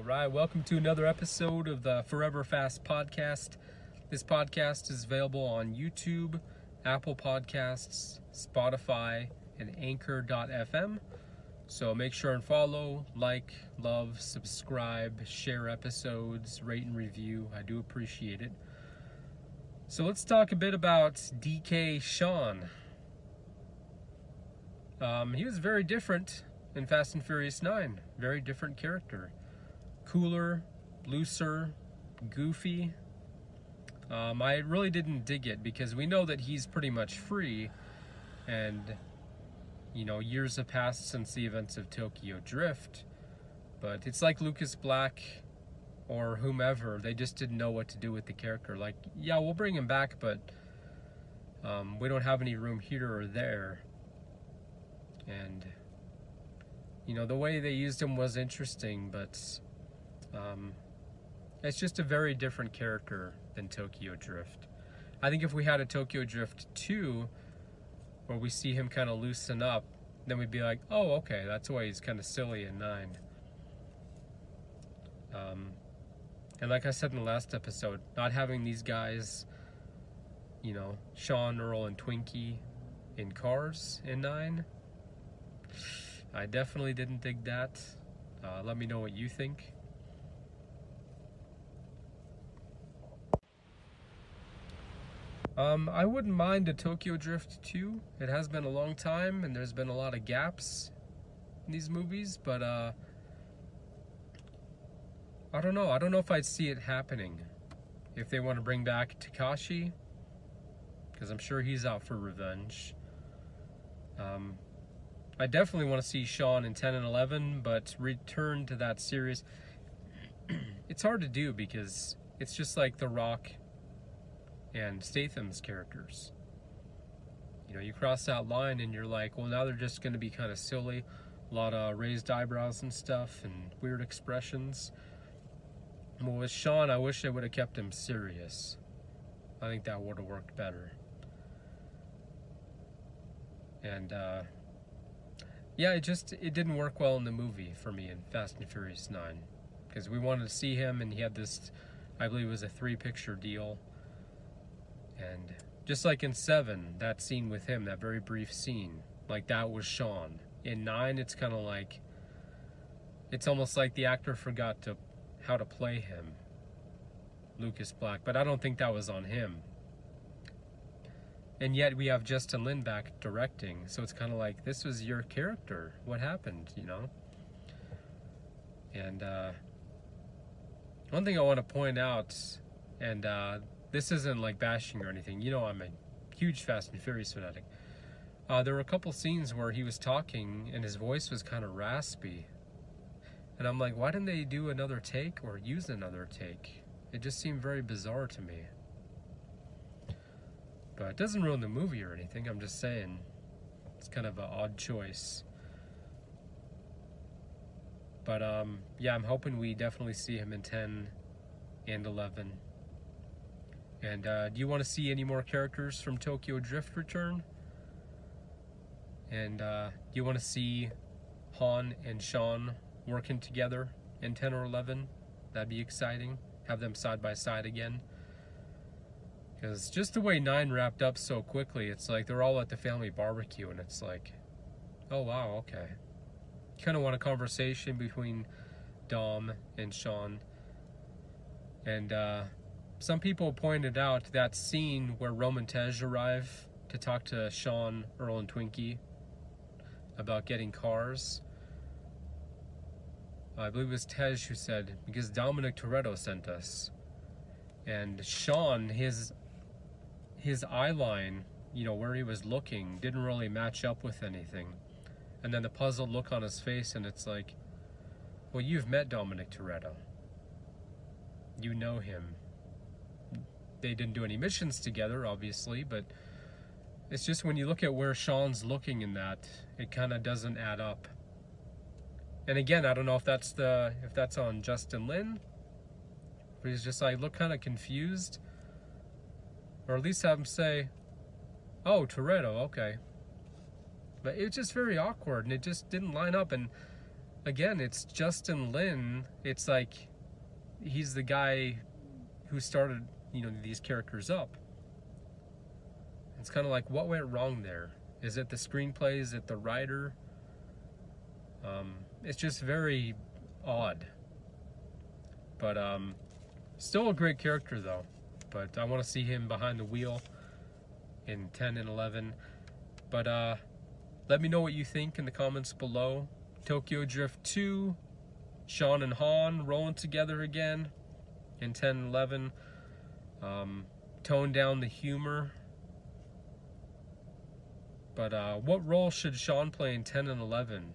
All right, welcome to another episode of the Forever Fast podcast. This podcast is available on YouTube, Apple Podcasts, Spotify, and Anchor.fm. So make sure and follow, like, love, subscribe, share episodes, rate and review. I do appreciate it. So let's talk a bit about DK Sean. Um, he was very different in Fast and Furious 9. Very different character. Cooler, looser, goofy. Um, I really didn't dig it because we know that he's pretty much free and you know years have passed since the events of Tokyo Drift but it's like Lucas Black or whomever. They just didn't know what to do with the character. Like yeah we'll bring him back but um, we don't have any room here or there. And you know the way they used him was interesting but um, it's just a very different character than Tokyo Drift I think if we had a Tokyo Drift 2 where we see him kind of loosen up then we'd be like oh okay that's why he's kind of silly in 9 um, and like I said in the last episode not having these guys you know Sean, Earl, and Twinkie in cars in 9 I definitely didn't dig that. Uh, let me know what you think. Um, I wouldn't mind a Tokyo Drift 2. It has been a long time and there's been a lot of gaps in these movies, but uh, I don't know. I don't know if I'd see it happening. If they want to bring back Takashi, because I'm sure he's out for revenge. Um, I definitely want to see Sean in 10 and 11, but return to that series. it's hard to do because it's just like The Rock and Statham's characters. You know, you cross that line and you're like, well, now they're just going to be kind of silly. A lot of raised eyebrows and stuff and weird expressions. Well, with Sean, I wish they would have kept him serious. I think that would have worked better. And, uh, yeah, it just it didn't work well in the movie for me in Fast and Furious 9 because we wanted to see him and he had this I believe it was a three picture deal and just like in 7 that scene with him that very brief scene like that was Sean in 9 it's kind of like it's almost like the actor forgot to how to play him Lucas Black but I don't think that was on him and yet we have Justin Lin back directing. So it's kind of like this was your character. What happened? You know. And uh, one thing I want to point out, and uh, this isn't like bashing or anything. You know, I'm a huge Fast and Furious fanatic. Uh, there were a couple scenes where he was talking and his voice was kind of raspy. And I'm like, why didn't they do another take or use another take? It just seemed very bizarre to me. But it doesn't ruin the movie or anything. I'm just saying it's kind of an odd choice. But um, yeah, I'm hoping we definitely see him in 10 and 11. And uh, do you want to see any more characters from Tokyo Drift return? And uh, do you want to see Han and Sean working together in 10 or 11? That'd be exciting. Have them side by side again. Because just the way 9 wrapped up so quickly, it's like they're all at the family barbecue, and it's like, oh wow, okay. Kind of want a conversation between Dom and Sean. And uh, some people pointed out that scene where Roman Tej arrive to talk to Sean, Earl, and Twinkie about getting cars. I believe it was Tej who said, because Dominic Toretto sent us. And Sean, his his eye line, you know, where he was looking, didn't really match up with anything. And then the puzzled look on his face, and it's like, well, you've met Dominic Toretto. You know him. They didn't do any missions together, obviously, but it's just when you look at where Sean's looking in that, it kind of doesn't add up. And again, I don't know if that's the if that's on Justin Lin, but he's just like look kind of confused or at least have him say, oh, Toretto, okay. But it was just very awkward and it just didn't line up. And again, it's Justin Lin. It's like he's the guy who started, you know, these characters up. It's kind of like what went wrong there? Is it the screenplay? Is it the writer? Um, it's just very odd. But um, still a great character though. But I want to see him behind the wheel in 10 and 11. But uh, let me know what you think in the comments below. Tokyo Drift 2, Sean and Han rolling together again in 10 and 11. Um, tone down the humor. But uh, what role should Sean play in 10 and 11?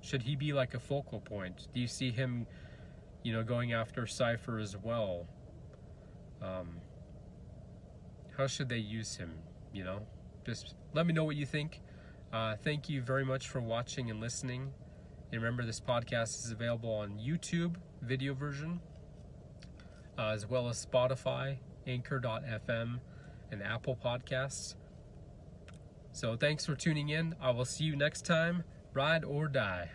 Should he be like a focal point? Do you see him, you know, going after Cypher as well? Um, how should they use him, you know? Just let me know what you think. Uh, thank you very much for watching and listening. And remember, this podcast is available on YouTube, video version, uh, as well as Spotify, Anchor.fm, and Apple Podcasts. So thanks for tuning in. I will see you next time. Ride or die.